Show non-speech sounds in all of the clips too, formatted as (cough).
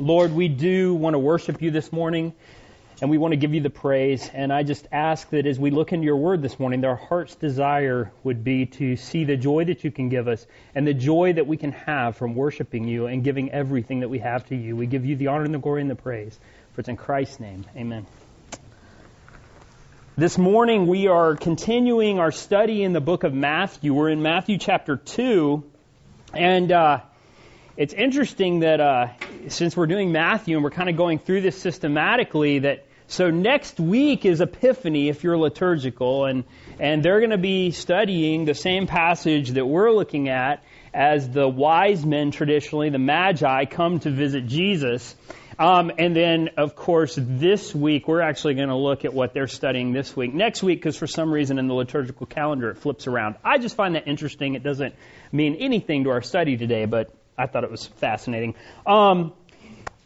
Lord, we do want to worship you this morning and we want to give you the praise. And I just ask that as we look into your word this morning, that our heart's desire would be to see the joy that you can give us and the joy that we can have from worshiping you and giving everything that we have to you. We give you the honor and the glory and the praise. For it's in Christ's name. Amen. This morning we are continuing our study in the book of Matthew. We're in Matthew chapter 2. And, uh, it's interesting that uh, since we're doing Matthew and we're kind of going through this systematically, that so next week is Epiphany if you're liturgical, and and they're going to be studying the same passage that we're looking at as the wise men traditionally, the Magi, come to visit Jesus. Um, and then, of course, this week we're actually going to look at what they're studying this week. Next week, because for some reason in the liturgical calendar it flips around. I just find that interesting. It doesn't mean anything to our study today, but I thought it was fascinating. Um,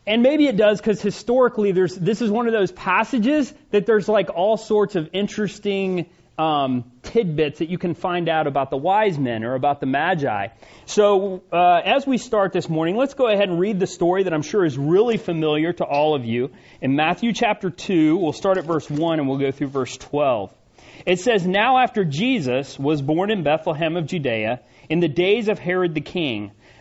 and maybe it does because historically there's, this is one of those passages that there's like all sorts of interesting um, tidbits that you can find out about the wise men or about the magi. So uh, as we start this morning, let's go ahead and read the story that I'm sure is really familiar to all of you. In Matthew chapter 2, we'll start at verse 1 and we'll go through verse 12. It says, Now after Jesus was born in Bethlehem of Judea, in the days of Herod the king,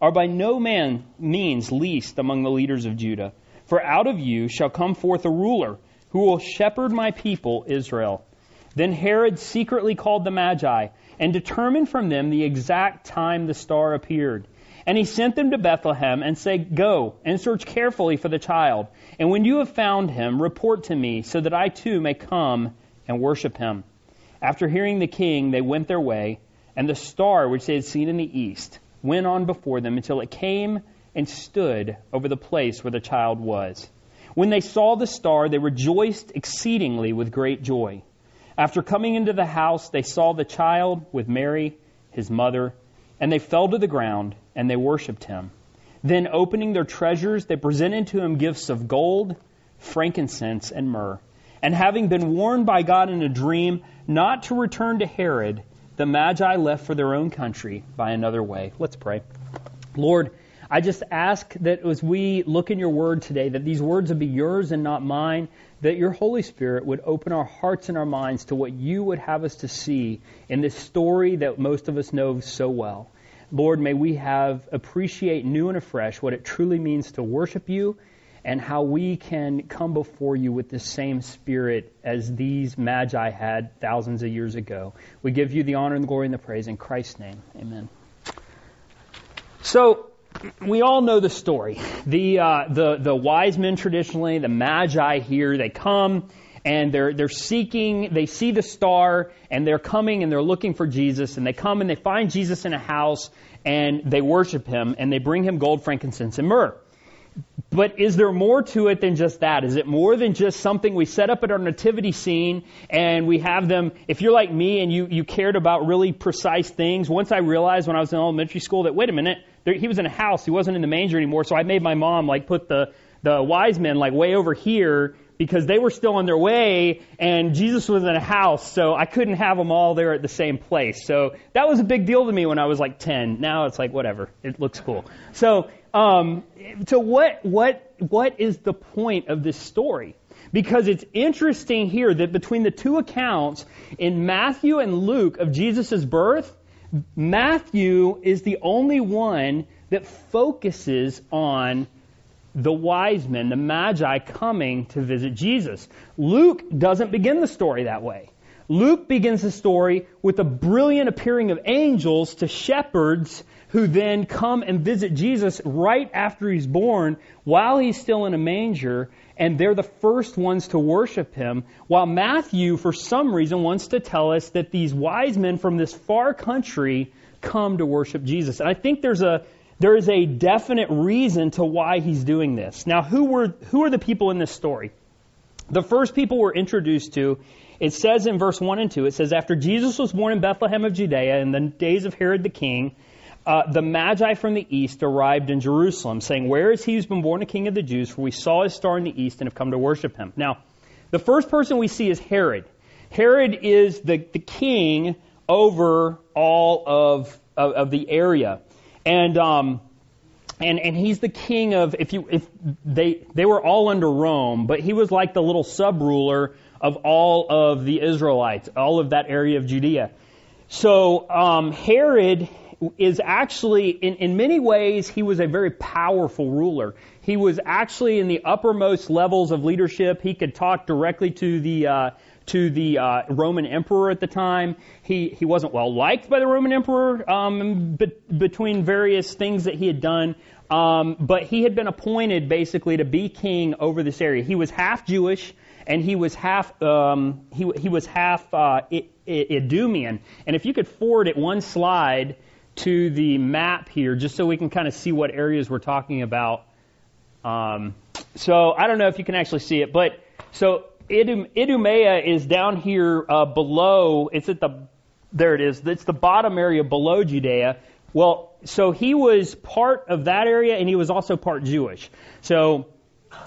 are by no man means least among the leaders of Judah. For out of you shall come forth a ruler who will shepherd my people Israel. Then Herod secretly called the Magi and determined from them the exact time the star appeared. And he sent them to Bethlehem and said, Go and search carefully for the child. And when you have found him, report to me so that I too may come and worship him. After hearing the king, they went their way, and the star which they had seen in the east went on before them until it came and stood over the place where the child was. When they saw the star, they rejoiced exceedingly with great joy. After coming into the house, they saw the child with Mary, his mother, and they fell to the ground and they worshipped him. Then, opening their treasures, they presented to him gifts of gold, frankincense, and myrrh. And having been warned by God in a dream not to return to Herod, the Magi left for their own country by another way. Let's pray. Lord, I just ask that as we look in your word today, that these words would be yours and not mine, that your Holy Spirit would open our hearts and our minds to what you would have us to see in this story that most of us know so well. Lord, may we have appreciate new and afresh what it truly means to worship you and how we can come before you with the same spirit as these magi had thousands of years ago. We give you the honor and the glory and the praise in Christ's name. Amen. So, we all know the story. The, uh, the, the wise men traditionally, the magi here, they come and they're, they're seeking, they see the star and they're coming and they're looking for Jesus and they come and they find Jesus in a house and they worship him and they bring him gold, frankincense, and myrrh. But is there more to it than just that? Is it more than just something we set up at our nativity scene and we have them? If you're like me and you, you cared about really precise things, once I realized when I was in elementary school that, wait a minute, there, he was in a house, he wasn't in the manger anymore, so I made my mom like put the, the wise men like way over here because they were still on their way and Jesus was in a house, so I couldn't have them all there at the same place. So that was a big deal to me when I was like 10. Now it's like, whatever, it looks cool. So um, so what what what is the point of this story? Because it's interesting here that between the two accounts in Matthew and Luke of Jesus' birth, Matthew is the only one that focuses on the wise men, the magi coming to visit Jesus. Luke doesn't begin the story that way. Luke begins the story with a brilliant appearing of angels to shepherds who then come and visit Jesus right after he's born while he's still in a manger, and they're the first ones to worship him, while Matthew, for some reason, wants to tell us that these wise men from this far country come to worship Jesus. And I think there's a there is a definite reason to why he's doing this. Now, who were who are the people in this story? The first people we're introduced to, it says in verse 1 and 2, it says, After Jesus was born in Bethlehem of Judea in the days of Herod the king, uh, the Magi from the east arrived in Jerusalem, saying, Where is he who's been born a king of the Jews? For we saw his star in the east and have come to worship him. Now, the first person we see is Herod. Herod is the, the king over all of, of, of the area. And, um, and and he's the king of if you if they they were all under Rome, but he was like the little sub ruler of all of the Israelites, all of that area of Judea. So um, Herod is actually in in many ways he was a very powerful ruler. He was actually in the uppermost levels of leadership. He could talk directly to the uh, to the uh, Roman emperor at the time. He he wasn't well liked by the Roman emperor um, be, between various things that he had done. Um, but he had been appointed basically to be king over this area. He was half Jewish and he was half um, he he was half uh, Idumean. And if you could forward it one slide to the map here, just so we can kind of see what areas we're talking about. Um, so I don't know if you can actually see it, but so Idum, Idumea is down here uh, below. It's at the there it is. It's the bottom area below Judea. Well, so he was part of that area, and he was also part Jewish. So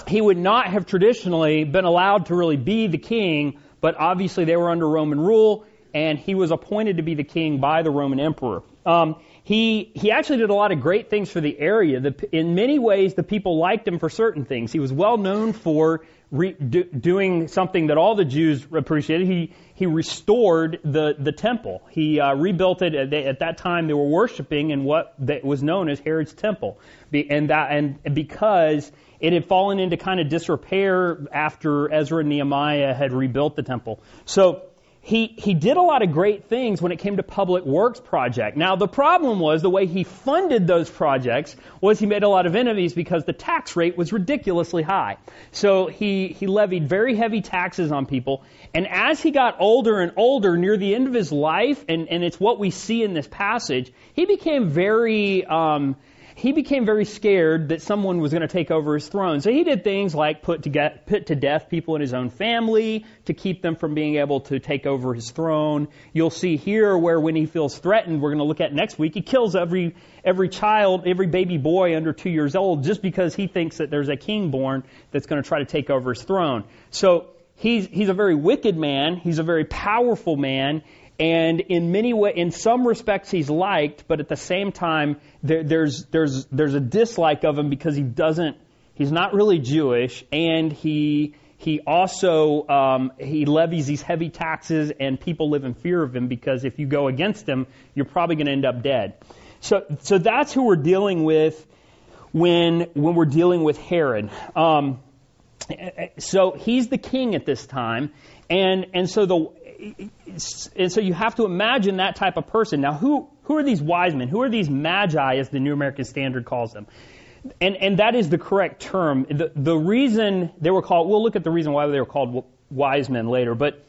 he would not have traditionally been allowed to really be the king, but obviously they were under Roman rule, and he was appointed to be the king by the Roman emperor. Um, he he actually did a lot of great things for the area. The, in many ways, the people liked him for certain things. He was well known for re, do, doing something that all the Jews appreciated. He he restored the the temple. He uh, rebuilt it. At, at, that time, they were worshiping in what that was known as Herod's temple, and that and because it had fallen into kind of disrepair after Ezra and Nehemiah had rebuilt the temple. So he, he did a lot of great things when it came to public works project. Now the problem was the way he funded those projects was he made a lot of enemies because the tax rate was ridiculously high. So he, he levied very heavy taxes on people. And as he got older and older near the end of his life, and, and it's what we see in this passage, he became very, um, he became very scared that someone was going to take over his throne. So he did things like put to, get, put to death people in his own family to keep them from being able to take over his throne. You'll see here where when he feels threatened, we're going to look at next week, he kills every, every child, every baby boy under two years old just because he thinks that there's a king born that's going to try to take over his throne. So he's, he's a very wicked man. He's a very powerful man. And in many way, in some respects, he's liked, but at the same time, there, there's there's there's a dislike of him because he doesn't, he's not really Jewish, and he he also um, he levies these heavy taxes, and people live in fear of him because if you go against him, you're probably going to end up dead. So so that's who we're dealing with when when we're dealing with Herod. Um, so he's the king at this time, and and so the and so you have to imagine that type of person. Now, who, who are these wise men? Who are these magi, as the New American Standard calls them? And, and that is the correct term. The, the reason they were called, we'll look at the reason why they were called wise men later, but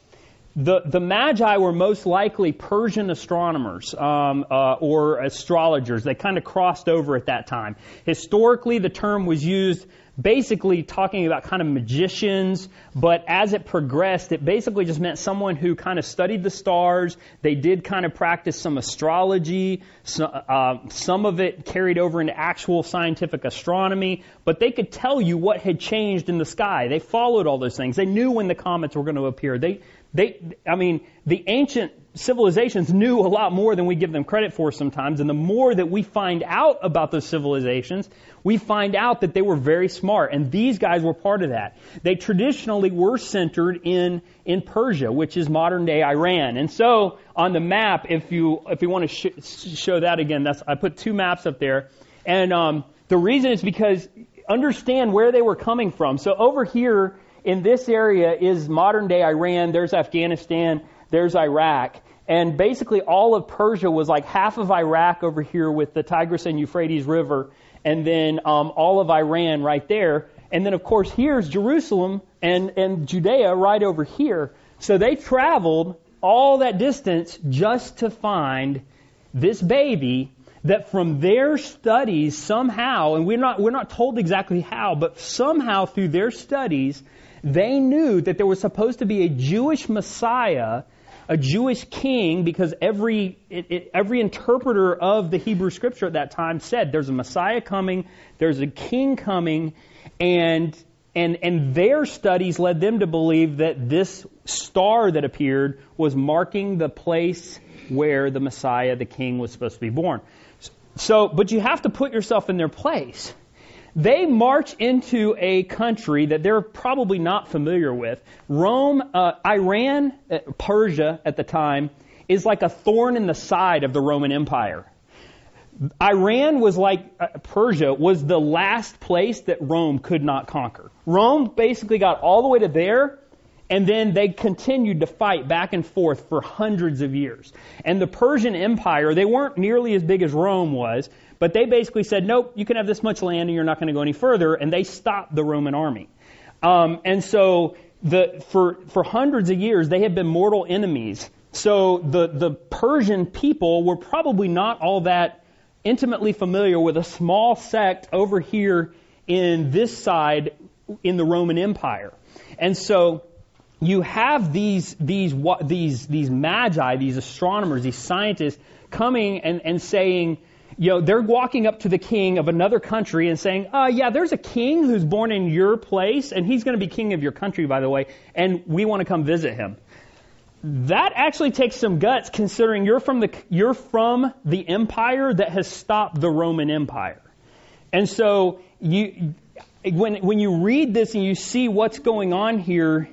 the, the Magi were most likely Persian astronomers um, uh, or astrologers. They kind of crossed over at that time. Historically, the term was used basically talking about kind of magicians, but as it progressed, it basically just meant someone who kind of studied the stars. They did kind of practice some astrology. So, uh, some of it carried over into actual scientific astronomy, but they could tell you what had changed in the sky. They followed all those things. They knew when the comets were going to appear. They, they, I mean, the ancient civilizations knew a lot more than we give them credit for sometimes, and the more that we find out about those civilizations, we find out that they were very smart, and these guys were part of that. They traditionally were centered in, in Persia, which is modern day Iran. And so, on the map, if you, if you want to sh- show that again, that's, I put two maps up there, and um, the reason is because understand where they were coming from. So over here, in this area is modern day Iran, there's Afghanistan, there's Iraq. And basically all of Persia was like half of Iraq over here with the Tigris and Euphrates River, and then um, all of Iran right there. And then, of course, here's Jerusalem and, and Judea right over here. So they traveled all that distance just to find this baby that from their studies somehow, and we're not, we're not told exactly how, but somehow through their studies, they knew that there was supposed to be a Jewish Messiah, a Jewish king, because every, it, it, every interpreter of the Hebrew scripture at that time said there's a Messiah coming, there's a king coming, and, and, and their studies led them to believe that this star that appeared was marking the place where the Messiah, the king, was supposed to be born. So, but you have to put yourself in their place. They march into a country that they're probably not familiar with. Rome, uh, Iran, uh, Persia at the time, is like a thorn in the side of the Roman Empire. Iran was like uh, Persia was the last place that Rome could not conquer. Rome basically got all the way to there and then they continued to fight back and forth for hundreds of years. And the Persian Empire, they weren't nearly as big as Rome was, but they basically said, nope, you can have this much land and you're not going to go any further. And they stopped the Roman army. Um, and so the, for, for hundreds of years, they had been mortal enemies. So the, the Persian people were probably not all that intimately familiar with a small sect over here in this side in the Roman Empire. And so you have these, these, these, these magi, these astronomers, these scientists coming and, and saying, you know, they're walking up to the king of another country and saying, uh, yeah, there's a king who's born in your place, and he's going to be king of your country, by the way, and we want to come visit him. That actually takes some guts considering you're from the, you're from the empire that has stopped the Roman Empire. And so you, when, when you read this and you see what's going on here,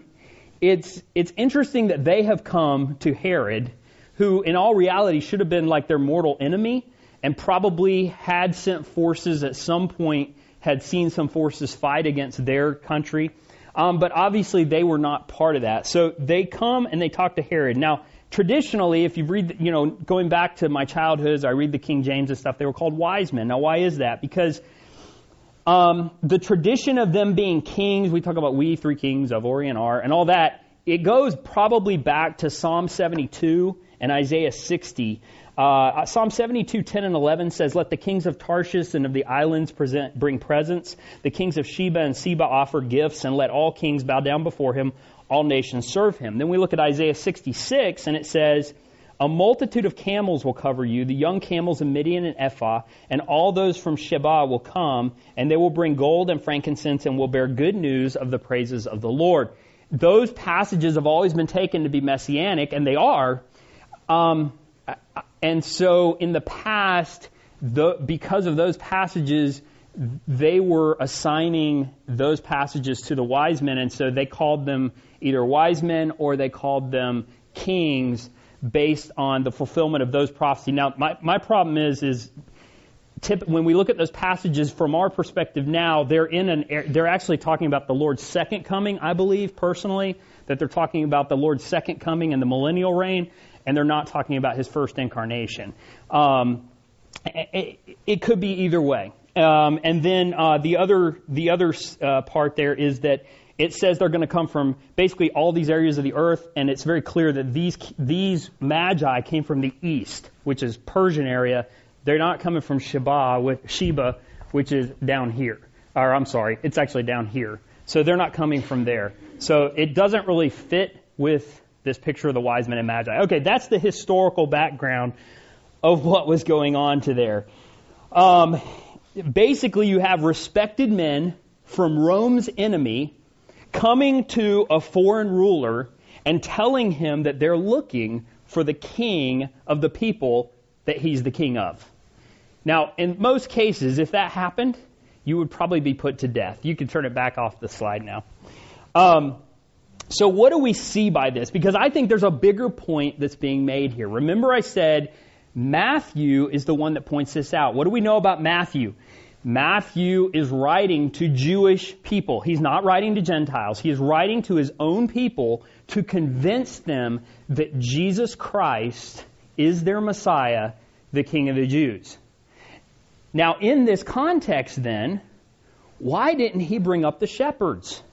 it's, it's interesting that they have come to Herod, who in all reality should have been like their mortal enemy and probably had sent forces at some point, had seen some forces fight against their country. Um, but obviously they were not part of that. So they come and they talk to Herod. Now, traditionally, if you read, you know, going back to my childhood, I read the King James and stuff, they were called wise men. Now, why is that? Because um, the tradition of them being kings, we talk about we three kings of Orient are, and all that, it goes probably back to Psalm 72 and Isaiah 60. Uh, Psalm 72, 10 and 11 says, Let the kings of Tarshish and of the islands present, bring presents. The kings of Sheba and Seba offer gifts, and let all kings bow down before him. All nations serve him. Then we look at Isaiah 66, and it says, a multitude of camels will cover you, the young camels of Midian and Ephah, and all those from Sheba will come, and they will bring gold and frankincense and will bear good news of the praises of the Lord. Those passages have always been taken to be messianic, and they are. Um, and so in the past, the, because of those passages, they were assigning those passages to the wise men, and so they called them either wise men or they called them kings based on the fulfillment of those prophecies. Now, my, my problem is, is tip, when we look at those passages from our perspective now, they're in an, they're actually talking about the Lord's second coming, I believe personally, that they're talking about the Lord's second coming and the millennial reign, and they're not talking about his first incarnation. Um, it, it, could be either way. Um, and then uh, the other the other uh, part there is that it says they're going to come from basically all these areas of the earth, and it's very clear that these these magi came from the east, which is Persian area. They're not coming from Sheba, with Sheba, which is down here. Or I'm sorry, it's actually down here. So they're not coming from there. So it doesn't really fit with this picture of the wise men and magi. Okay, that's the historical background of what was going on to there. Um, basically, you have respected men from Rome's enemy coming to a foreign ruler and telling him that they're looking for the king of the people that he's the king of. Now, in most cases, if that happened, you would probably be put to death. You can turn it back off the slide now. Um, so, what do we see by this? Because I think there's a bigger point that's being made here. Remember, I said Matthew is the one that points this out. What do we know about Matthew? Matthew is writing to Jewish people. He's not writing to Gentiles. He is writing to his own people to convince them that Jesus Christ is their Messiah, the King of the Jews. Now, in this context, then, why didn't he bring up the shepherds?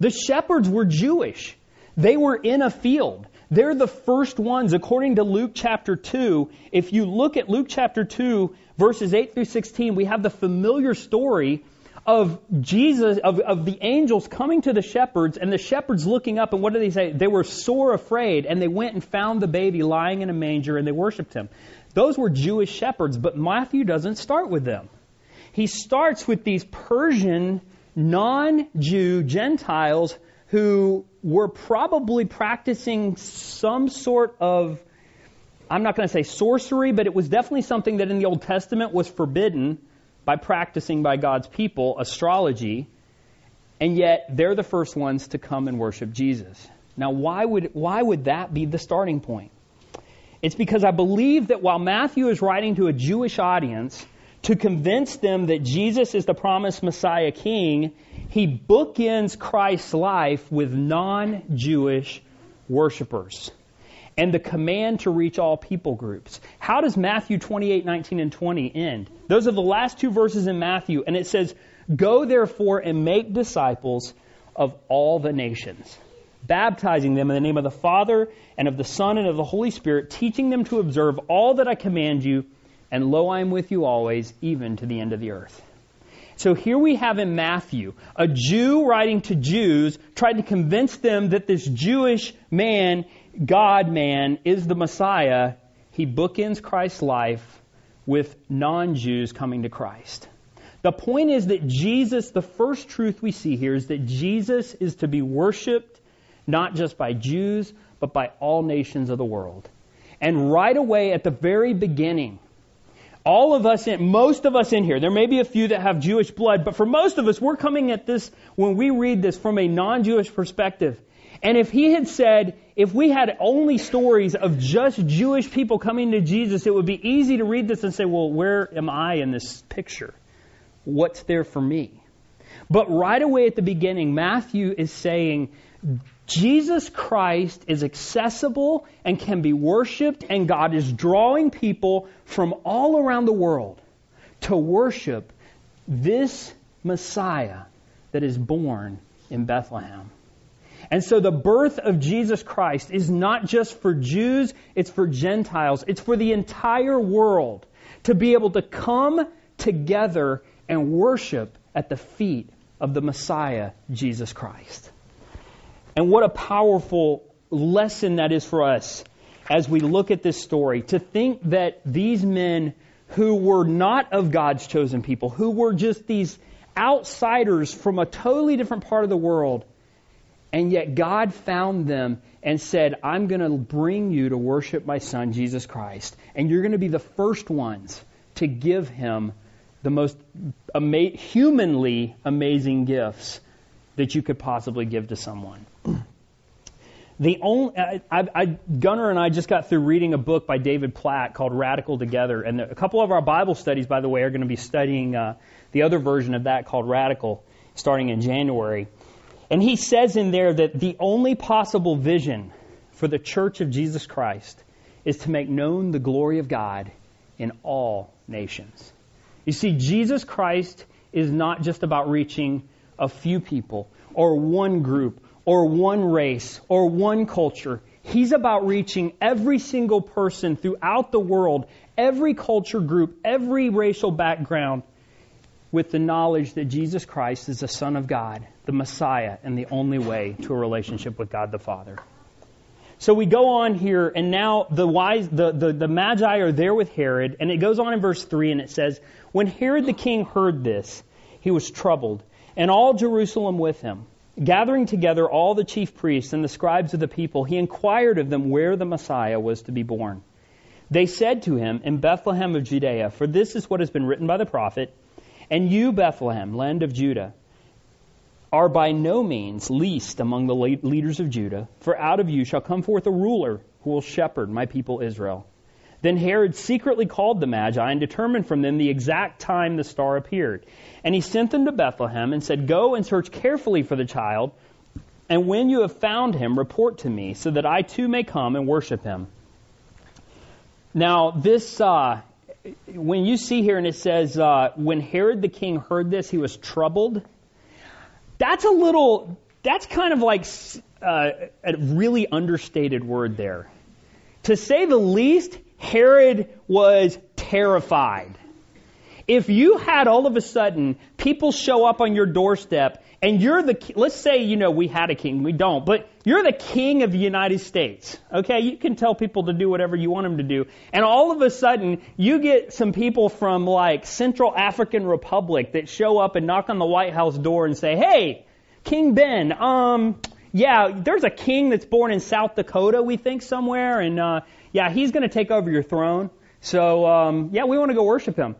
The shepherds were Jewish. They were in a field. They're the first ones, according to Luke chapter 2. If you look at Luke chapter 2, verses 8 through 16, we have the familiar story of Jesus, of, of the angels coming to the shepherds, and the shepherds looking up, and what do they say? They were sore afraid, and they went and found the baby lying in a manger, and they worshiped him. Those were Jewish shepherds, but Matthew doesn't start with them. He starts with these Persian, non Jew Gentiles who were probably practicing some sort of, I'm not going to say sorcery, but it was definitely something that in the Old Testament was forbidden by practicing by God's people astrology, and yet they're the first ones to come and worship Jesus. Now, why would, why would that be the starting point? It's because I believe that while Matthew is writing to a Jewish audience to convince them that Jesus is the promised Messiah King, he bookends Christ's life with non Jewish worshipers and the command to reach all people groups. How does Matthew 28, 19, and 20 end? Those are the last two verses in Matthew, and it says, Go therefore and make disciples of all the nations, baptizing them in the name of the Father and of the Son and of the Holy Spirit, teaching them to observe all that I command you, and lo, I am with you always, even to the end of the earth. So here we have in Matthew a Jew writing to Jews, trying to convince them that this Jewish man God man is the Messiah, he bookends Christ's life with non Jews coming to Christ. The point is that Jesus, the first truth we see here is that Jesus is to be worshiped not just by Jews, but by all nations of the world. And right away at the very beginning, all of us in, most of us in here, there may be a few that have Jewish blood, but for most of us, we're coming at this, when we read this from a non-Jewish perspective. And if he had said, if we had only stories of just Jewish people coming to Jesus, it would be easy to read this and say, well, where am I in this picture? What's there for me? But right away at the beginning, Matthew is saying, Jesus Christ is accessible and can be worshiped, and God is drawing people from all around the world to worship this Messiah that is born in Bethlehem. And so the birth of Jesus Christ is not just for Jews, it's for Gentiles. It's for the entire world to be able to come together and worship at the feet of the Messiah, Jesus Christ. And what a powerful lesson that is for us as we look at this story to think that these men who were not of God's chosen people, who were just these outsiders from a totally different part of the world, and yet God found them and said, I'm going to bring you to worship my son, Jesus Christ. And you're going to be the first ones to give him the most ama- humanly amazing gifts that you could possibly give to someone. The only, I, I, Gunnar and I just got through reading a book by David Platt called Radical Together, and a couple of our Bible studies, by the way, are going to be studying uh, the other version of that called Radical, starting in January. And he says in there that the only possible vision for the church of Jesus Christ is to make known the glory of God in all nations. You see, Jesus Christ is not just about reaching a few people or one group or one race or one culture. He's about reaching every single person throughout the world, every culture group, every racial background, with the knowledge that Jesus Christ is the Son of God, the Messiah, and the only way to a relationship with God the Father. So we go on here, and now the wise, the, the, the Magi are there with Herod, and it goes on in verse 3, and it says, When Herod the king heard this, he was troubled, and all Jerusalem with him. Gathering together all the chief priests and the scribes of the people, he inquired of them where the Messiah was to be born. They said to him, In Bethlehem of Judea, for this is what has been written by the prophet. And you, Bethlehem, land of Judah, are by no means least among the leaders of Judah, for out of you shall come forth a ruler who will shepherd my people Israel. Then Herod secretly called the Magi and determined from them the exact time the star appeared. And he sent them to Bethlehem and said, Go and search carefully for the child, and when you have found him, report to me, so that I too may come and worship him. Now, this uh, when you see here and it says, uh, when Herod the king heard this, he was troubled. That's a little, that's kind of like uh, a really understated word there. To say the least, Herod was terrified. If you had all of a sudden people show up on your doorstep and you're the, let's say, you know, we had a king, we don't, but you're the king of the United States, okay? You can tell people to do whatever you want them to do. And all of a sudden, you get some people from like Central African Republic that show up and knock on the White House door and say, hey, King Ben, um, yeah, there's a king that's born in South Dakota, we think somewhere, and, uh, yeah, he's gonna take over your throne. So, um, yeah, we want to go worship him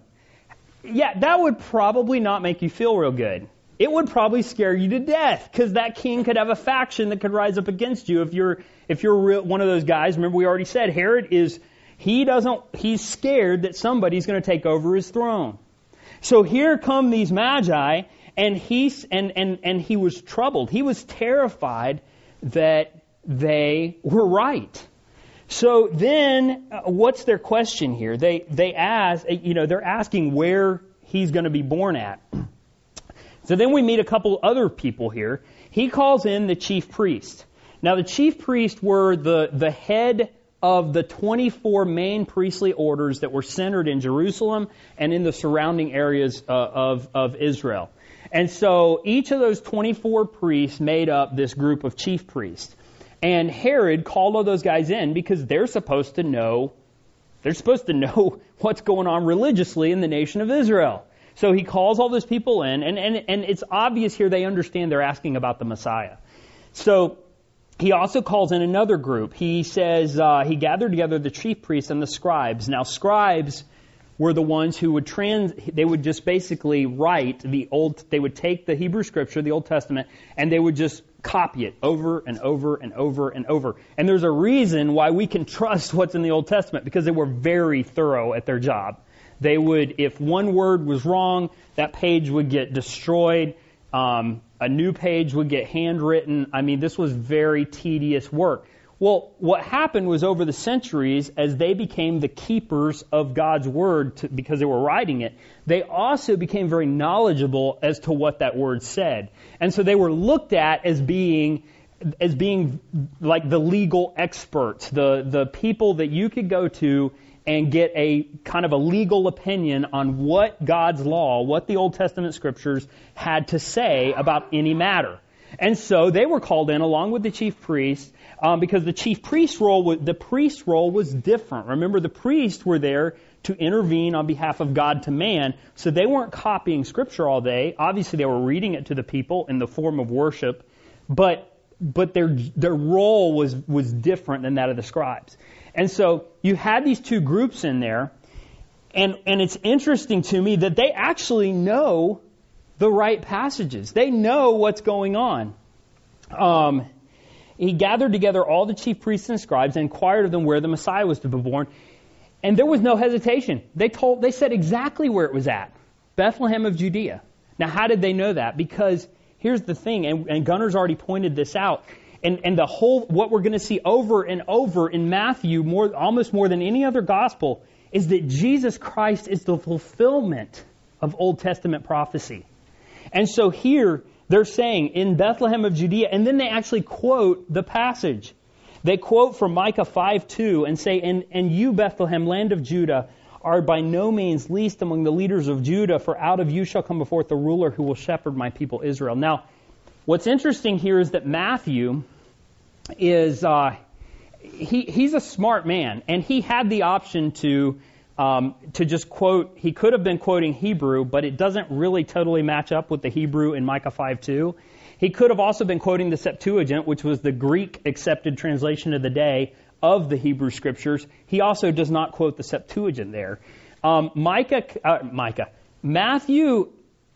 yeah, that would probably not make you feel real good. It would probably scare you to death because that king could have a faction that could rise up against you if you're if you're real, one of those guys. Remember, we already said Herod is he doesn't he's scared that somebody's going to take over his throne. So here come these magi, and he's and and and he was troubled. He was terrified that they were right. So then, uh, what's their question here? They they ask, uh, you know, they're asking where he's going to be born at. So then we meet a couple other people here. He calls in the chief priest. Now the chief priest were the the head of the 24 main priestly orders that were centered in Jerusalem and in the surrounding areas uh, of of Israel. And so each of those 24 priests made up this group of chief priests. And Herod called all those guys in because they're supposed to know, they're supposed to know (laughs) what's going on religiously in the nation of Israel. So he calls all those people in, and, and, and it's obvious here they understand they're asking about the Messiah. So he also calls in another group. He says uh, he gathered together the chief priests and the scribes. Now, scribes were the ones who would trans, they would just basically write the old, they would take the Hebrew scripture, the Old Testament, and they would just copy it over and over and over and over. And there's a reason why we can trust what's in the Old Testament because they were very thorough at their job. They would, if one word was wrong, that page would get destroyed. Um, a new page would get handwritten. I mean, this was very tedious work. Well, what happened was over the centuries, as they became the keepers of God's word to, because they were writing it, they also became very knowledgeable as to what that word said. And so they were looked at as being as being like the legal experts, the, the people that you could go to and get a kind of a legal opinion on what God's law, what the Old Testament scriptures had to say about any matter. And so they were called in along with the chief priests um, because the chief priest role, was, the priest role was different. Remember, the priests were there to intervene on behalf of God to man, so they weren't copying scripture all day. Obviously, they were reading it to the people in the form of worship, but but their their role was was different than that of the scribes. And so you had these two groups in there, and and it's interesting to me that they actually know the right passages. They know what's going on. Um, he gathered together all the chief priests and scribes and inquired of them where the Messiah was to be born. And there was no hesitation. They told, they said exactly where it was at. Bethlehem of Judea. Now, how did they know that? Because here's the thing, and, and Gunner's already pointed this out. And, and the whole, what we're going to see over and over in Matthew, more, almost more than any other gospel, is that Jesus Christ is the fulfillment of Old Testament prophecy. And so here, they're saying in Bethlehem of Judea, and then they actually quote the passage. They quote from Micah 5:2 and say, and, and you, Bethlehem, land of Judah, are by no means least among the leaders of Judah, for out of you shall come forth the ruler who will shepherd my people Israel. Now, what's interesting here is that Matthew is uh, he, he's a smart man, and he had the option to um, to just quote, he could have been quoting Hebrew, but it doesn't really totally match up with the Hebrew in Micah 5:2. He could have also been quoting the Septuagint, which was the Greek accepted translation of the day of the Hebrew scriptures. He also does not quote the Septuagint there. Um, Micah, uh, Micah, Matthew,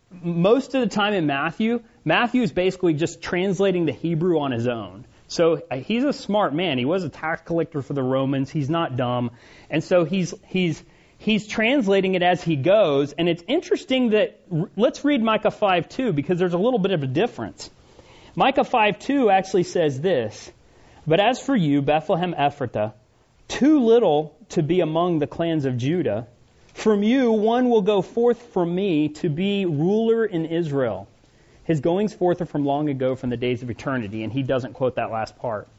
most of the time in Matthew, Matthew is basically just translating the Hebrew on his own. So uh, he's a smart man. He was a tax collector for the Romans. He's not dumb. And so he's, he's he's translating it as he goes, and it's interesting that let's read Micah 5 2 because there's a little bit of a difference. Micah 5 2 actually says this But as for you, Bethlehem Ephratah, too little to be among the clans of Judah, from you one will go forth from me to be ruler in Israel. His goings forth are from long ago, from the days of eternity, and he doesn't quote that last part.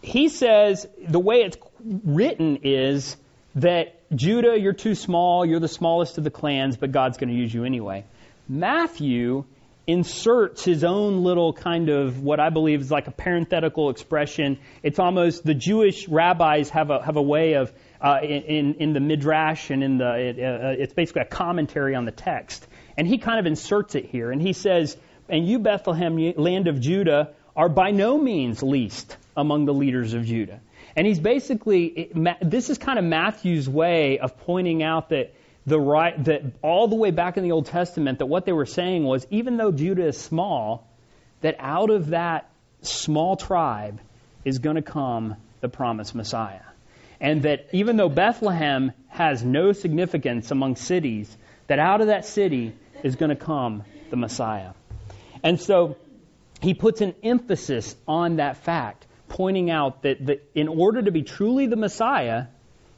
He says the way it's written is that Judah, you're too small, you're the smallest of the clans, but God's going to use you anyway. Matthew inserts his own little kind of what I believe is like a parenthetical expression. It's almost the Jewish rabbis have a have a way of uh, in in the midrash and in the it, uh, it's basically a commentary on the text, and he kind of inserts it here, and he says, "And you Bethlehem, land of Judah, are by no means least among the leaders of Judah." And he's basically this is kind of Matthew's way of pointing out that the right that all the way back in the Old Testament that what they were saying was even though Judah is small, that out of that small tribe is going to come the promised Messiah. And that even though Bethlehem has no significance among cities, that out of that city is going to come the Messiah. And so he puts an emphasis on that fact, pointing out that, that in order to be truly the Messiah,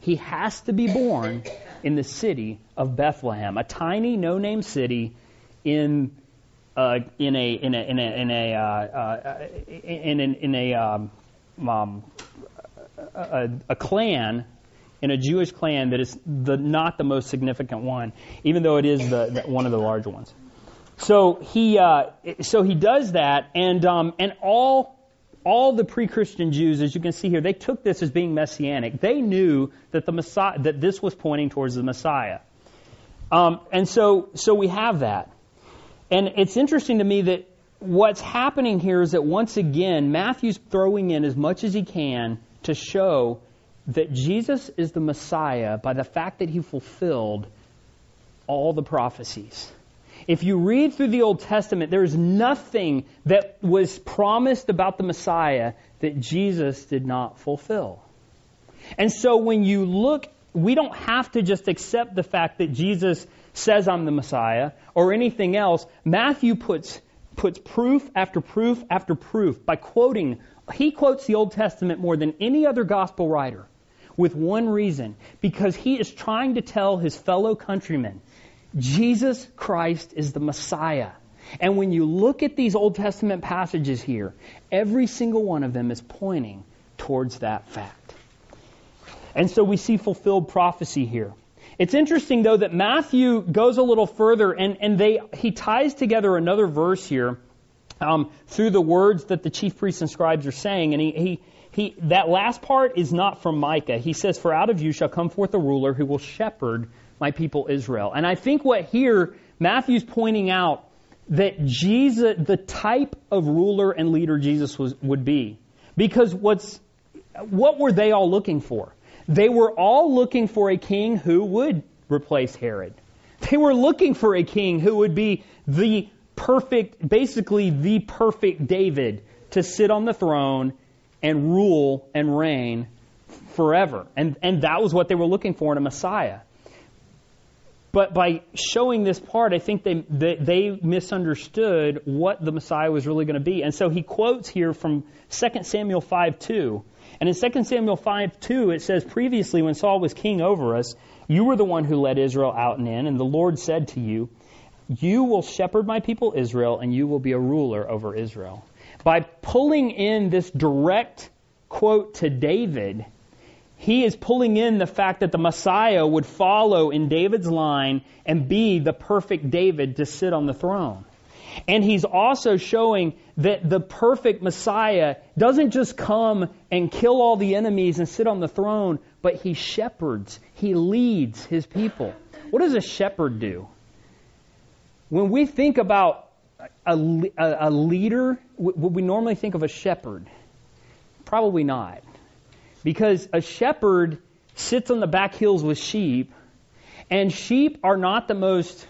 he has to be born in the city of Bethlehem, a tiny, no-name city in uh, in a in a in a in a uh, uh, in, in, in a um, um, a, a, clan in a Jewish clan that is the not the most significant one, even though it is the, the one of the large ones. So he uh, so he does that, and um, and all all the pre-Christian Jews, as you can see here, they took this as being messianic. They knew that the Messiah, that this was pointing towards the Messiah. Um, and so, so we have that. And it's interesting to me that what's happening here is that once again, Matthew's throwing in as much as he can to show that Jesus is the Messiah by the fact that he fulfilled all the prophecies. If you read through the Old Testament, there is nothing that was promised about the Messiah that Jesus did not fulfill. And so when you look, we don't have to just accept the fact that Jesus says I'm the Messiah or anything else. Matthew puts, puts proof after proof after proof by quoting, he quotes the Old Testament more than any other gospel writer with one reason because he is trying to tell his fellow countrymen Jesus Christ is the Messiah. And when you look at these Old Testament passages here, every single one of them is pointing towards that fact. And so we see fulfilled prophecy here. It's interesting though that Matthew goes a little further and, and they, he ties together another verse here um, through the words that the chief priests and scribes are saying. And he, he, he, that last part is not from Micah. He says, For out of you shall come forth a ruler who will shepherd my people Israel. And I think what here Matthew's pointing out that Jesus, the type of ruler and leader Jesus was, would be. Because what's, what were they all looking for? They were all looking for a king who would replace Herod. They were looking for a king who would be the perfect, basically the perfect David to sit on the throne and rule and reign forever. And, and that was what they were looking for in a Messiah. But by showing this part, I think they, they, they misunderstood what the Messiah was really going to be. And so he quotes here from 2 Samuel 5 2. And in 2 Samuel 5 2, it says, Previously, when Saul was king over us, you were the one who led Israel out and in, and the Lord said to you, You will shepherd my people Israel, and you will be a ruler over Israel. By pulling in this direct quote to David, he is pulling in the fact that the Messiah would follow in David's line and be the perfect David to sit on the throne. And he's also showing that the perfect Messiah doesn't just come and kill all the enemies and sit on the throne, but he shepherds, he leads his people. What does a shepherd do? When we think about a, a, a leader, would we normally think of a shepherd? Probably not. Because a shepherd sits on the back hills with sheep, and sheep are not the most.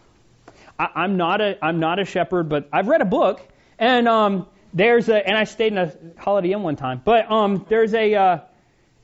I, am not a I'm not a shepherd, but I've read a book, and um, there's a and I stayed in a Holiday Inn one time, but um, there's a uh,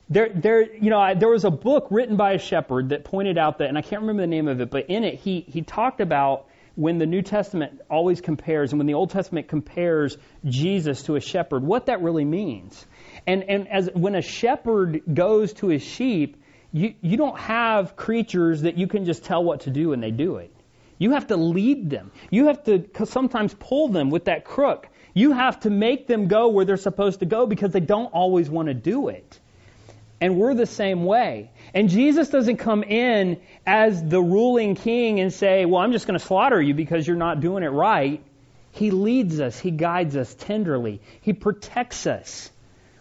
there there you know I, there was a book written by a shepherd that pointed out that, and I can't remember the name of it, but in it he he talked about when the New Testament always compares and when the Old Testament compares Jesus to a shepherd, what that really means. And, and as when a shepherd goes to his sheep, you, you don't have creatures that you can just tell what to do and they do it. You have to lead them. You have to sometimes pull them with that crook. You have to make them go where they're supposed to go because they don't always want to do it. And we're the same way. And Jesus doesn't come in as the ruling king and say, well, I'm just going to slaughter you because you're not doing it right. He leads us. He guides us tenderly. He protects us.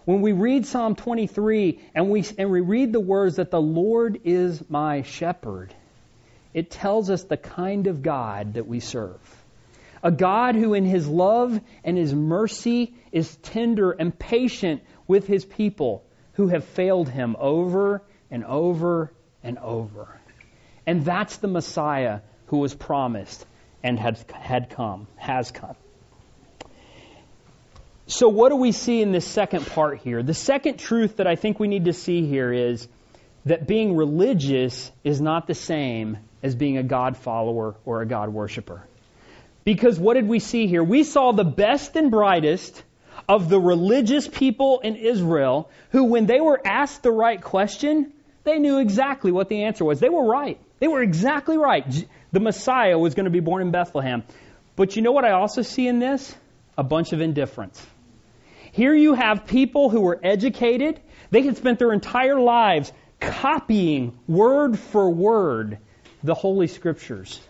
When we read Psalm 23 and we, and we read the words that the Lord is my shepherd, it tells us the kind of God that we serve. A God who, in his love and his mercy, is tender and patient with his people who have failed him over and over and over. And that's the Messiah who was promised and had, had come, has come. So, what do we see in this second part here? The second truth that I think we need to see here is that being religious is not the same as being a God follower or a God worshiper. Because what did we see here? We saw the best and brightest of the religious people in Israel who, when they were asked the right question, they knew exactly what the answer was. They were right. They were exactly right. The Messiah was going to be born in Bethlehem. But you know what I also see in this? A bunch of indifference. Here you have people who were educated. They had spent their entire lives copying word for word the Holy Scriptures.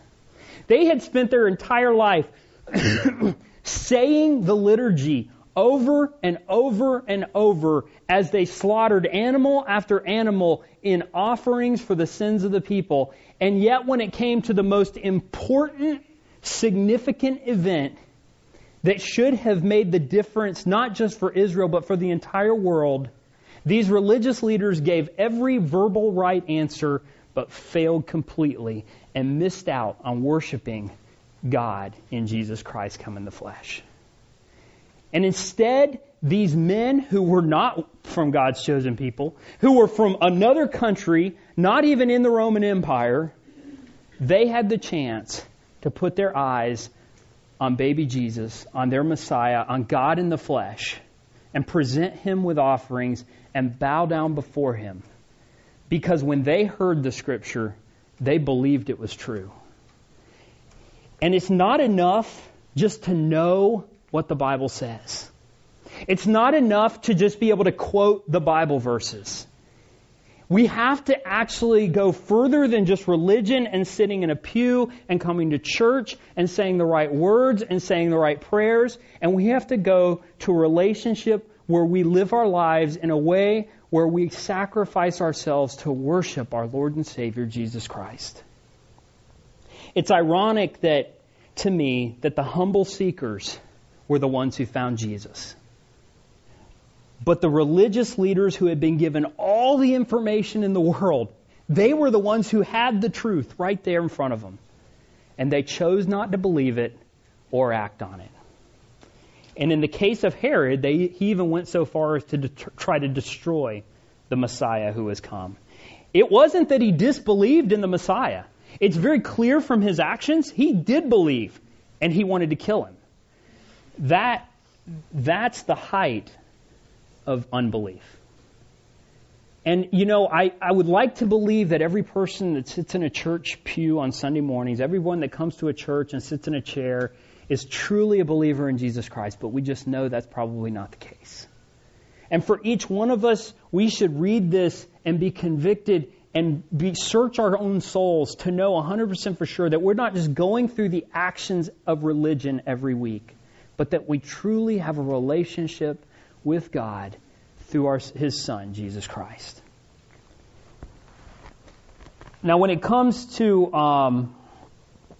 They had spent their entire life (coughs) saying the liturgy over and over and over as they slaughtered animal after animal in offerings for the sins of the people. And yet, when it came to the most important, significant event that should have made the difference not just for Israel, but for the entire world, these religious leaders gave every verbal right answer, but failed completely and missed out on worshiping God in Jesus Christ come in the flesh. And instead, these men who were not from God's chosen people, who were from another country, not even in the Roman Empire, they had the chance to put their eyes on baby Jesus, on their Messiah, on God in the flesh, and present him with offerings and bow down before him. Because when they heard the scripture, they believed it was true. And it's not enough just to know what the Bible says. It's not enough to just be able to quote the Bible verses. We have to actually go further than just religion and sitting in a pew and coming to church and saying the right words and saying the right prayers. And we have to go to a relationship where we live our lives in a way where we sacrifice ourselves to worship our Lord and Savior Jesus Christ. It's ironic that, to me, that the humble seekers were the ones who found Jesus. But the religious leaders who had been given all the information in the world, they were the ones who had the truth right there in front of them. And they chose not to believe it or act on it. And in the case of Herod, they, he even went so far as to try to destroy the Messiah who has come. It wasn't that he disbelieved in the Messiah. It's very clear from his actions, he did believe, and he wanted to kill him. That, that's the height of unbelief. And, you know, I, I would like to believe that every person that sits in a church pew on Sunday mornings, everyone that comes to a church and sits in a chair, is truly a believer in Jesus Christ, but we just know that's probably not the case. And for each one of us, we should read this and be convicted and be, search our own souls to know 100% for sure that we're not just going through the actions of religion every week, but that we truly have a relationship with God through our, His Son, Jesus Christ. Now, when it comes to um,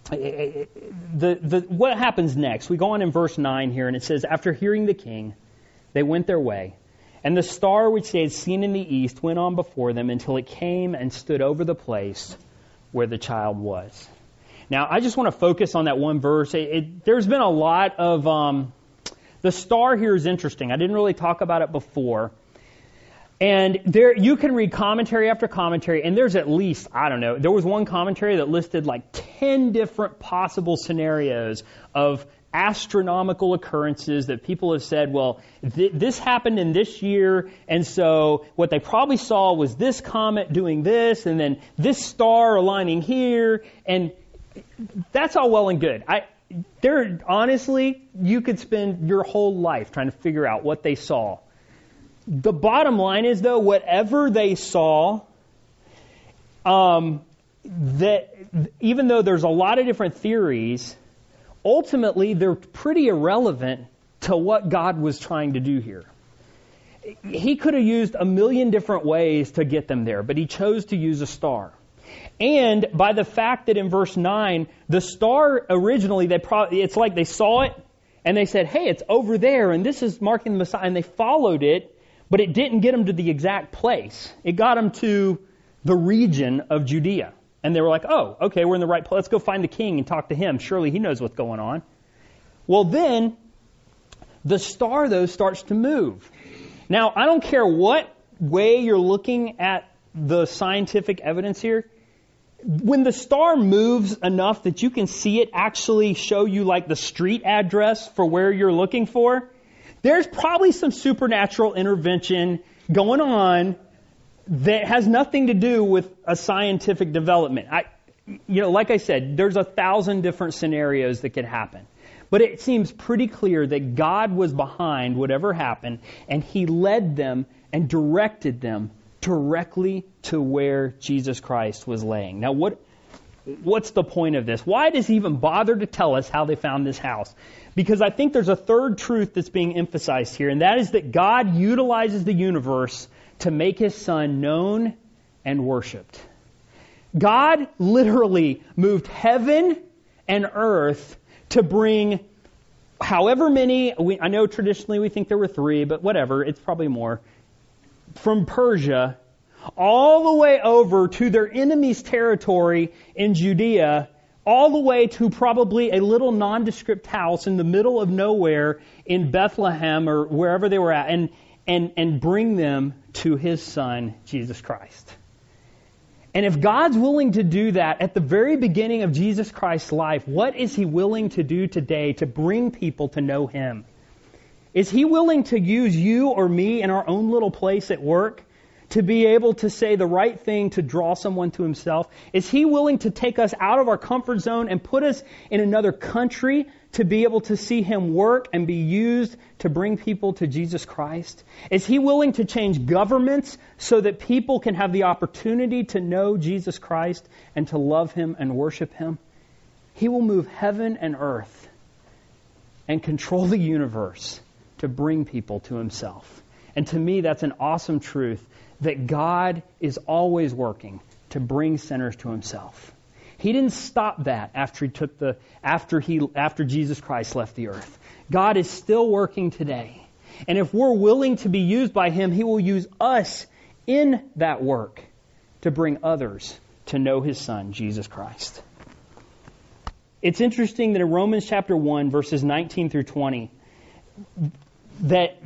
the, the, what happens next, we go on in verse 9 here, and it says, After hearing the king, they went their way. And the star which they had seen in the east went on before them until it came and stood over the place where the child was. Now, I just want to focus on that one verse. It, it, there's been a lot of. Um, the star here is interesting. I didn't really talk about it before. And there, you can read commentary after commentary, and there's at least, I don't know, there was one commentary that listed like 10 different possible scenarios of astronomical occurrences that people have said, well, th- this happened in this year, and so what they probably saw was this comet doing this, and then this star aligning here, and that's all well and good. I, there, honestly, you could spend your whole life trying to figure out what they saw. the bottom line is, though, whatever they saw, um, that even though there's a lot of different theories, ultimately they're pretty irrelevant to what God was trying to do here. He could have used a million different ways to get them there, but he chose to use a star. And by the fact that in verse 9, the star originally, they probably, it's like they saw it and they said, hey, it's over there and this is marking the Messiah. And they followed it, but it didn't get them to the exact place. It got them to the region of Judea. And they were like, oh, okay, we're in the right place. Let's go find the king and talk to him. Surely he knows what's going on. Well, then the star, though, starts to move. Now, I don't care what way you're looking at the scientific evidence here. When the star moves enough that you can see it actually show you like the street address for where you're looking for, there's probably some supernatural intervention going on that has nothing to do with a scientific development. I, you know, like I said, there's a thousand different scenarios that could happen. But it seems pretty clear that God was behind whatever happened, and He led them and directed them directly to where Jesus Christ was laying. Now, what, what's the point of this? Why does He even bother to tell us how they found this house? Because I think there's a third truth that's being emphasized here, and that is that God utilizes the universe to make His Son known and worshiped. God literally moved heaven and earth to bring however many, we, I know traditionally we think there were three, but whatever, it's probably more, from Persia all the way over to their enemy's territory in Judea, all the way to probably a little nondescript house in the middle of nowhere in Bethlehem or wherever they were at, and, and, and bring them to his son, Jesus Christ. And if God's willing to do that at the very beginning of Jesus Christ's life, what is He willing to do today to bring people to know Him? Is He willing to use you or me in our own little place at work to be able to say the right thing to draw someone to Himself? Is He willing to take us out of our comfort zone and put us in another country to be able to see Him work and be used to bring people to Jesus Christ? Is He willing to change governments so that people can have the opportunity to know Jesus Christ and to love Him and worship Him? He will move heaven and earth and control the universe to bring people to Himself. And to me, that's an awesome truth that God is always working to bring sinners to Himself. He didn't stop that after he took the after he after Jesus Christ left the earth. God is still working today. And if we're willing to be used by him, he will use us in that work to bring others to know his son, Jesus Christ. It's interesting that in Romans chapter 1, verses 19 through 20, that,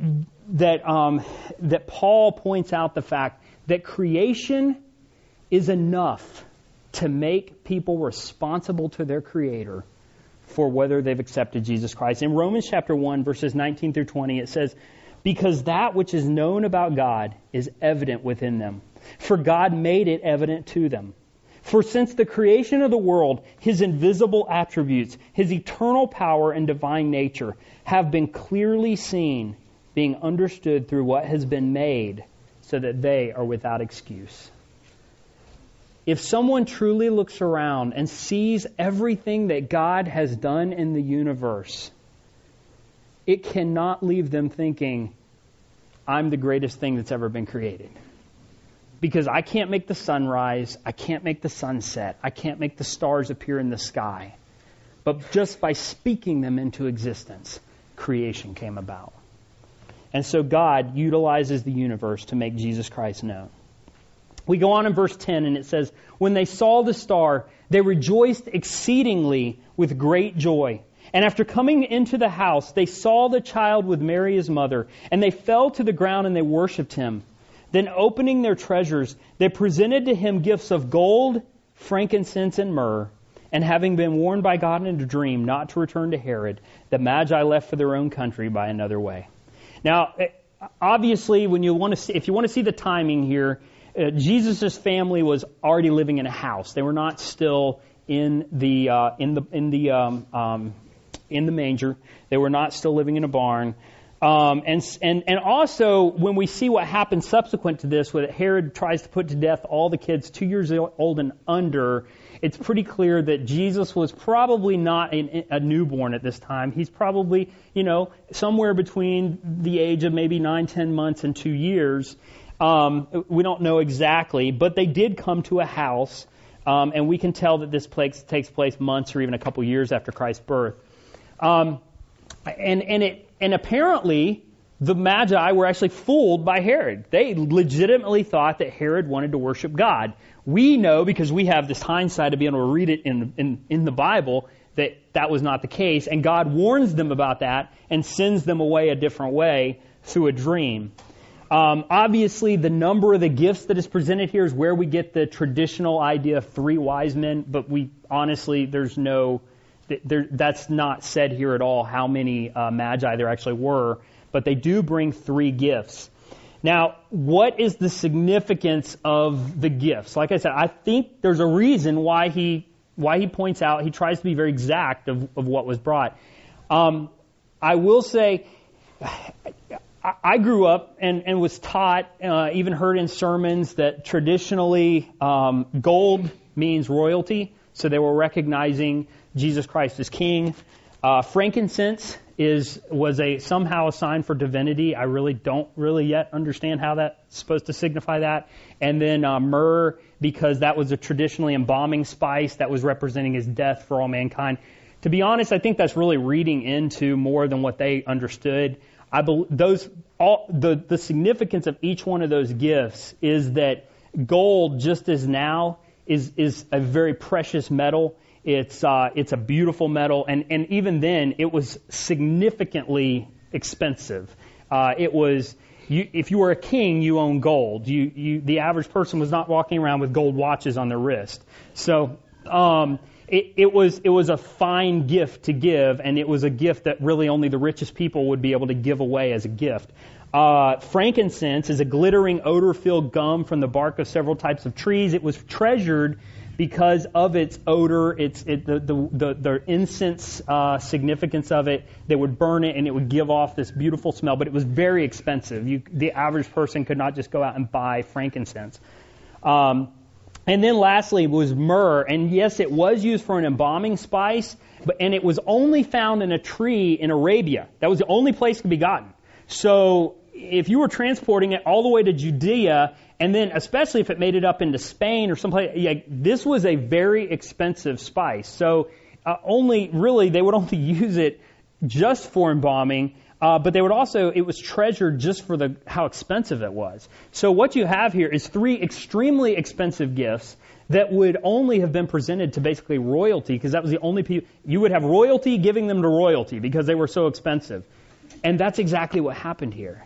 that, um, that Paul points out the fact that creation is enough to make people responsible to their Creator for whether they've accepted Jesus Christ. In Romans chapter 1, verses 19 through 20, it says, Because that which is known about God is evident within them, for God made it evident to them. For since the creation of the world, his invisible attributes, his eternal power and divine nature have been clearly seen, being understood through what has been made, so that they are without excuse. If someone truly looks around and sees everything that God has done in the universe, it cannot leave them thinking, I'm the greatest thing that's ever been created. Because I can't make the sun rise, I can't make the sun set, I can't make the stars appear in the sky. But just by speaking them into existence, creation came about. And so God utilizes the universe to make Jesus Christ known. We go on in verse 10 and it says, When they saw the star, they rejoiced exceedingly with great joy. And after coming into the house, they saw the child with Mary his mother, and they fell to the ground and they worshipped him. Then opening their treasures, they presented to him gifts of gold, frankincense, and myrrh. And having been warned by God in a dream not to return to Herod, the Magi left for their own country by another way. Now, eh, obviously, when you want to see, if you want to see the timing here, uh, Jesus' family was already living in a house. They were not still in the uh, in the in the um, um, in the manger. They were not still living in a barn. Um, and, and, and also, when we see what happens subsequent to this, where Herod tries to put to death all the kids two years old and under, it's pretty clear that Jesus was probably not a, a newborn at this time. He's probably, you know, somewhere between the age of maybe nine, ten months and two years. Um, we don't know exactly, but they did come to a house, um, and we can tell that this place takes place months or even a couple years after Christ's birth. Um, and and it and apparently the Magi were actually fooled by Herod. They legitimately thought that Herod wanted to worship God. We know because we have this hindsight to be able to read it in, in, in the Bible that that was not the case. And God warns them about that and sends them away a different way through a dream. Um, obviously, the number of the gifts that is presented here is where we get the traditional idea of three wise men, but we honestly, there's no, there, that's not said here at all how many uh, magi there actually were but they do bring three gifts. Now, what is the significance of the gifts? Like I said, I think there's a reason why he why he points out he tries to be very exact of, of what was brought. Um, I will say, I grew up and, and was taught, uh, even heard in sermons that traditionally um, gold means royalty, so they were recognizing Jesus Christ as King. Uh, frankincense is was a somehow a sign for divinity. I really don't really yet understand how that's supposed to signify that. And then uh, myrrh, because that was a traditionally embalming spice that was representing his death for all mankind. To be honest, I think that's really reading into more than what they understood. I be, those all the the significance of each one of those gifts is that gold, just as now, is is a very precious metal it's uh, it's a beautiful metal, and and even then it was significantly expensive. Uh, it was you, if you were a king, you owned gold. You, you, the average person was not walking around with gold watches on their wrist. So um, it, it was it was a fine gift to give, and it was a gift that really only the richest people would be able to give away as a gift. Uh, frankincense is a glittering odor-filled gum from the bark of several types of trees. It was treasured because of its odor, its it, the, the, the, the incense uh, significance of it. They would burn it and it would give off this beautiful smell, but it was very expensive. You, the average person could not just go out and buy frankincense. Um, and then lastly was myrrh, and yes, it was used for an embalming spice, but and it was only found in a tree in Arabia. That was the only place it could be gotten. So if you were transporting it all the way to Judea, and then especially if it made it up into Spain or someplace, yeah, this was a very expensive spice. So uh, only really they would (laughs) only use it just for embalming, uh, but they would also it was treasured just for the how expensive it was. So what you have here is three extremely expensive gifts that would only have been presented to basically royalty because that was the only people you would have royalty giving them to royalty because they were so expensive. And that's exactly what happened here.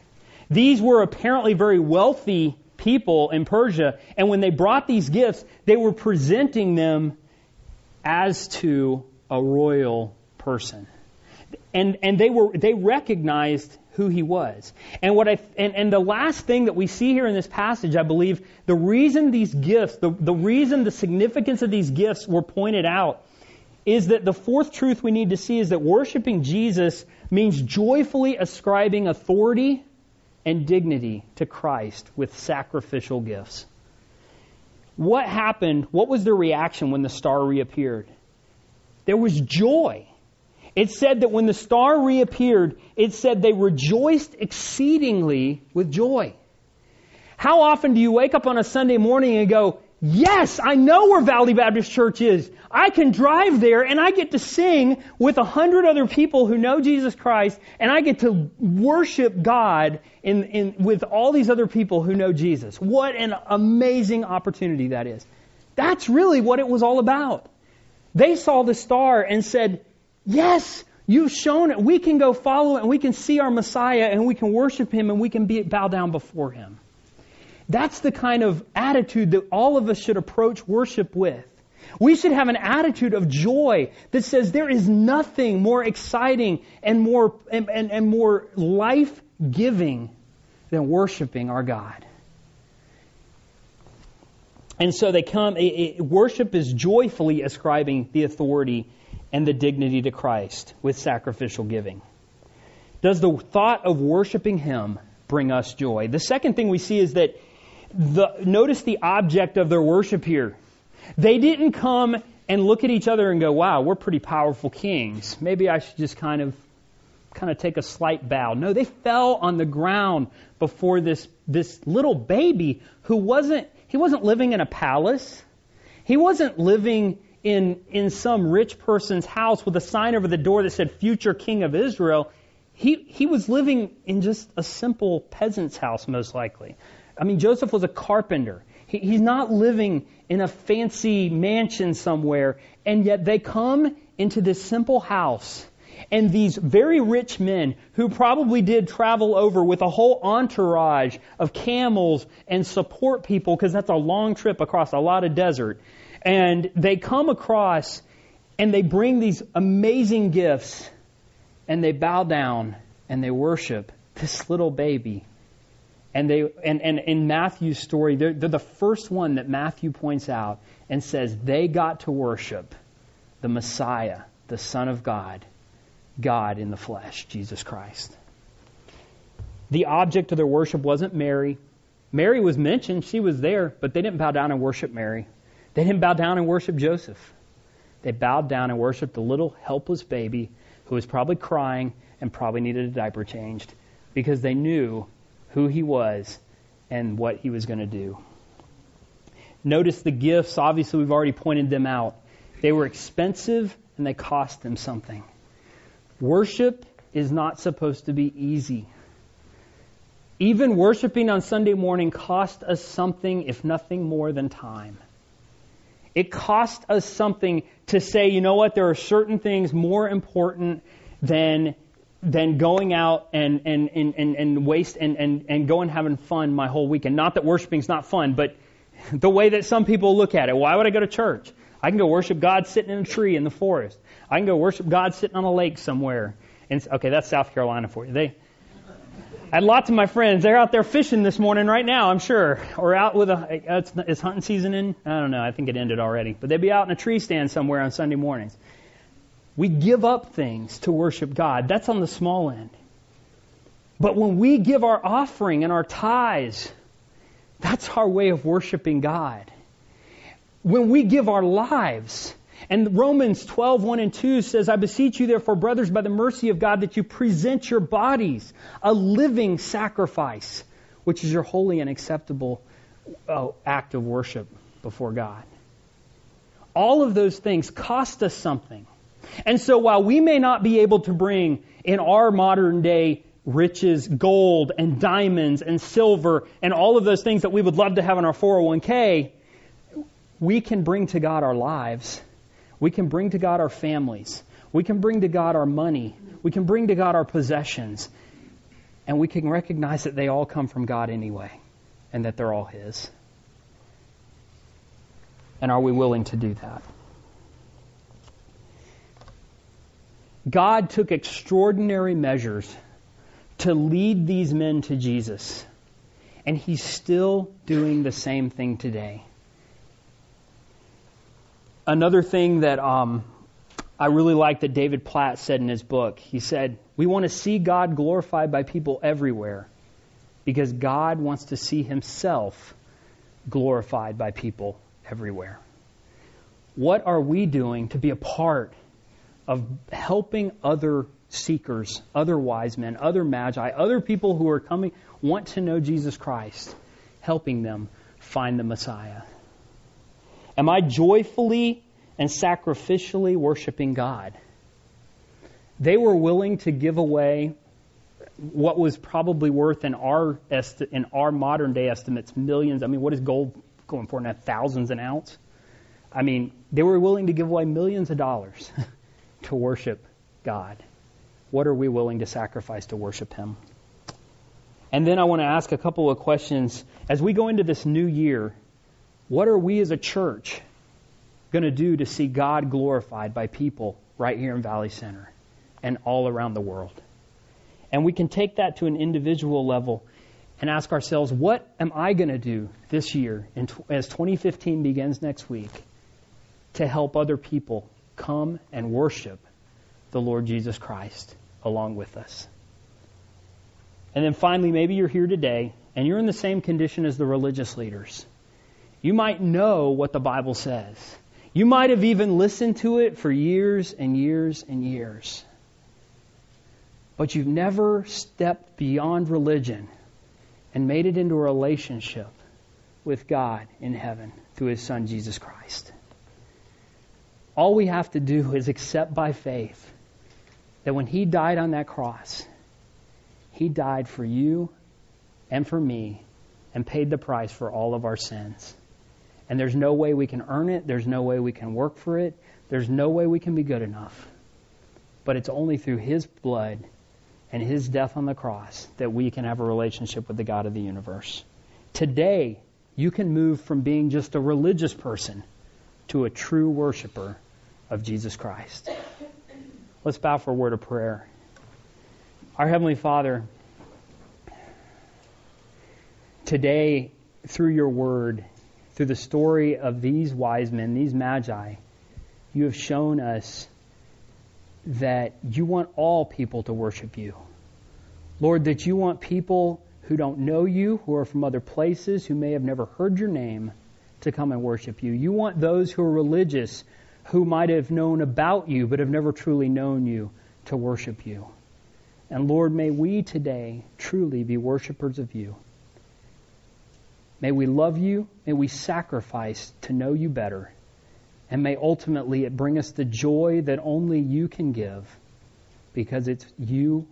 These were apparently very wealthy people in Persia, and when they brought these gifts, they were presenting them as to a royal person. And, and they were, they recognized who he was. And what I, and, and the last thing that we see here in this passage, I believe, the reason these gifts, the, the reason the significance of these gifts were pointed out is that the fourth truth we need to see is that worshiping Jesus means joyfully ascribing authority and dignity to Christ with sacrificial gifts. What happened? What was their reaction when the star reappeared? There was joy. It said that when the star reappeared, it said they rejoiced exceedingly with joy. How often do you wake up on a Sunday morning and go, Yes, I know where Valley Baptist Church is. I can drive there and I get to sing with a hundred other people who know Jesus Christ and I get to worship God in, in, with all these other people who know Jesus. What an amazing opportunity that is. That's really what it was all about. They saw the star and said, yes, you've shown it. We can go follow it and we can see our Messiah and we can worship Him and we can be, bow down before Him. That's the kind of attitude that all of us should approach worship with. We should have an attitude of joy that says there is nothing more exciting and more, and, and, and more life giving than worshiping our God. And so they come, it, it, worship is joyfully ascribing the authority and the dignity to Christ with sacrificial giving. Does the thought of worshiping Him bring us joy? The second thing we see is that the, notice the object of their worship here. They didn't come and look at each other and go, wow, we're pretty powerful kings. Maybe I should just kind of kind of take a slight bow. No, they fell on the ground before this this little baby who wasn't he wasn't living in a palace. He wasn't living in in some rich person's house with a sign over the door that said future king of Israel. He he was living in just a simple peasant's house most likely. I mean Joseph was a carpenter. He, he's not living in a fancy mansion somewhere and yet they come into this simple house and these very rich men who probably did travel over with a whole entourage of camels and support people because that's a long trip across a lot of desert. And they come across and they bring these amazing gifts and they bow down and they worship this little baby. And they and, and in Matthew's story, they're, they're the first one that Matthew points out and says they got to worship the Messiah, the Son of God, God in the flesh, Jesus Christ. The object of their worship wasn't Mary. Mary was mentioned, she was there, but they didn't bow down and worship Mary. They didn't bow down and worship Joseph. They bowed down and worshiped the little helpless baby who was probably crying and probably needed a diaper changed because they knew who he was and what he was going to do. Notice the gifts, obviously, we've already pointed them out. They were expensive and they cost them something. Worship is not supposed to be easy. Even worshiping on Sunday morning cost us something, if nothing more than time. It cost us something to say, you know what, there are certain things more important than than going out and and, and, and, and waste and, and, and going having fun my whole weekend. Not that worshiping is not fun, but (laughs) the way that some people look at it. Why would I go to church? I can go worship God sitting in a tree in the forest. I can go worship God sitting on a lake somewhere. And okay, that's South Carolina for you. They I had lots of my friends. They're out there fishing this morning right now, I'm sure, or out with a. It's, is hunting season in? I don't know. I think it ended already. But they'd be out in a tree stand somewhere on Sunday mornings. We give up things to worship God. That's on the small end. But when we give our offering and our tithes, that's our way of worshiping God. When we give our lives, and Romans 12, 1 and 2 says, I beseech you therefore, brothers, by the mercy of God, that you present your bodies a living sacrifice, which is your holy and acceptable uh, act of worship before God. All of those things cost us something. And so while we may not be able to bring in our modern day riches, gold and diamonds and silver and all of those things that we would love to have in our 401k, we can bring to God our lives we can bring to God our families. We can bring to God our money. We can bring to God our possessions. And we can recognize that they all come from God anyway and that they're all His. And are we willing to do that? God took extraordinary measures to lead these men to Jesus. And He's still doing the same thing today another thing that um, I really like that David Platt said in his book. He said, We want to see God glorified by people everywhere because God wants to see himself glorified by people everywhere. What are we doing to be a part of helping other seekers, other wise men, other magi, other people who are coming, want to know Jesus Christ, helping them find the Messiah? Am I joyfully and sacrificially worshiping God? They were willing to give away what was probably worth in our esti- in our modern day estimates millions. I mean, what is gold going for now? Thousands an ounce. I mean, they were willing to give away millions of dollars (laughs) to worship God. What are we willing to sacrifice to worship Him? And then I want to ask a couple of questions as we go into this new year. What are we as a church going to do to see God glorified by people right here in Valley Center and all around the world? And we can take that to an individual level and ask ourselves, what am I going to do this year as 2015 begins next week to help other people come and worship the Lord Jesus Christ along with us? And then finally, maybe you're here today and you're in the same condition as the religious leaders. You might know what the Bible says. You might have even listened to it for years and years and years. But you've never stepped beyond religion and made it into a relationship with God in heaven through His Son, Jesus Christ. All we have to do is accept by faith that when He died on that cross, He died for you and for me and paid the price for all of our sins. And there's no way we can earn it. There's no way we can work for it. There's no way we can be good enough. But it's only through His blood and His death on the cross that we can have a relationship with the God of the universe. Today, you can move from being just a religious person to a true worshiper of Jesus Christ. Let's bow for a word of prayer. Our Heavenly Father, today, through your word, through the story of these wise men, these magi, you have shown us that you want all people to worship you. Lord, that you want people who don't know you, who are from other places, who may have never heard your name, to come and worship you. You want those who are religious, who might have known about you but have never truly known you, to worship you. And Lord, may we today truly be worshipers of you. May we love you. May we sacrifice to know you better. And may ultimately it bring us the joy that only you can give because it's you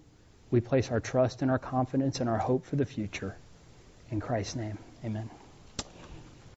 we place our trust and our confidence and our hope for the future. In Christ's name, amen.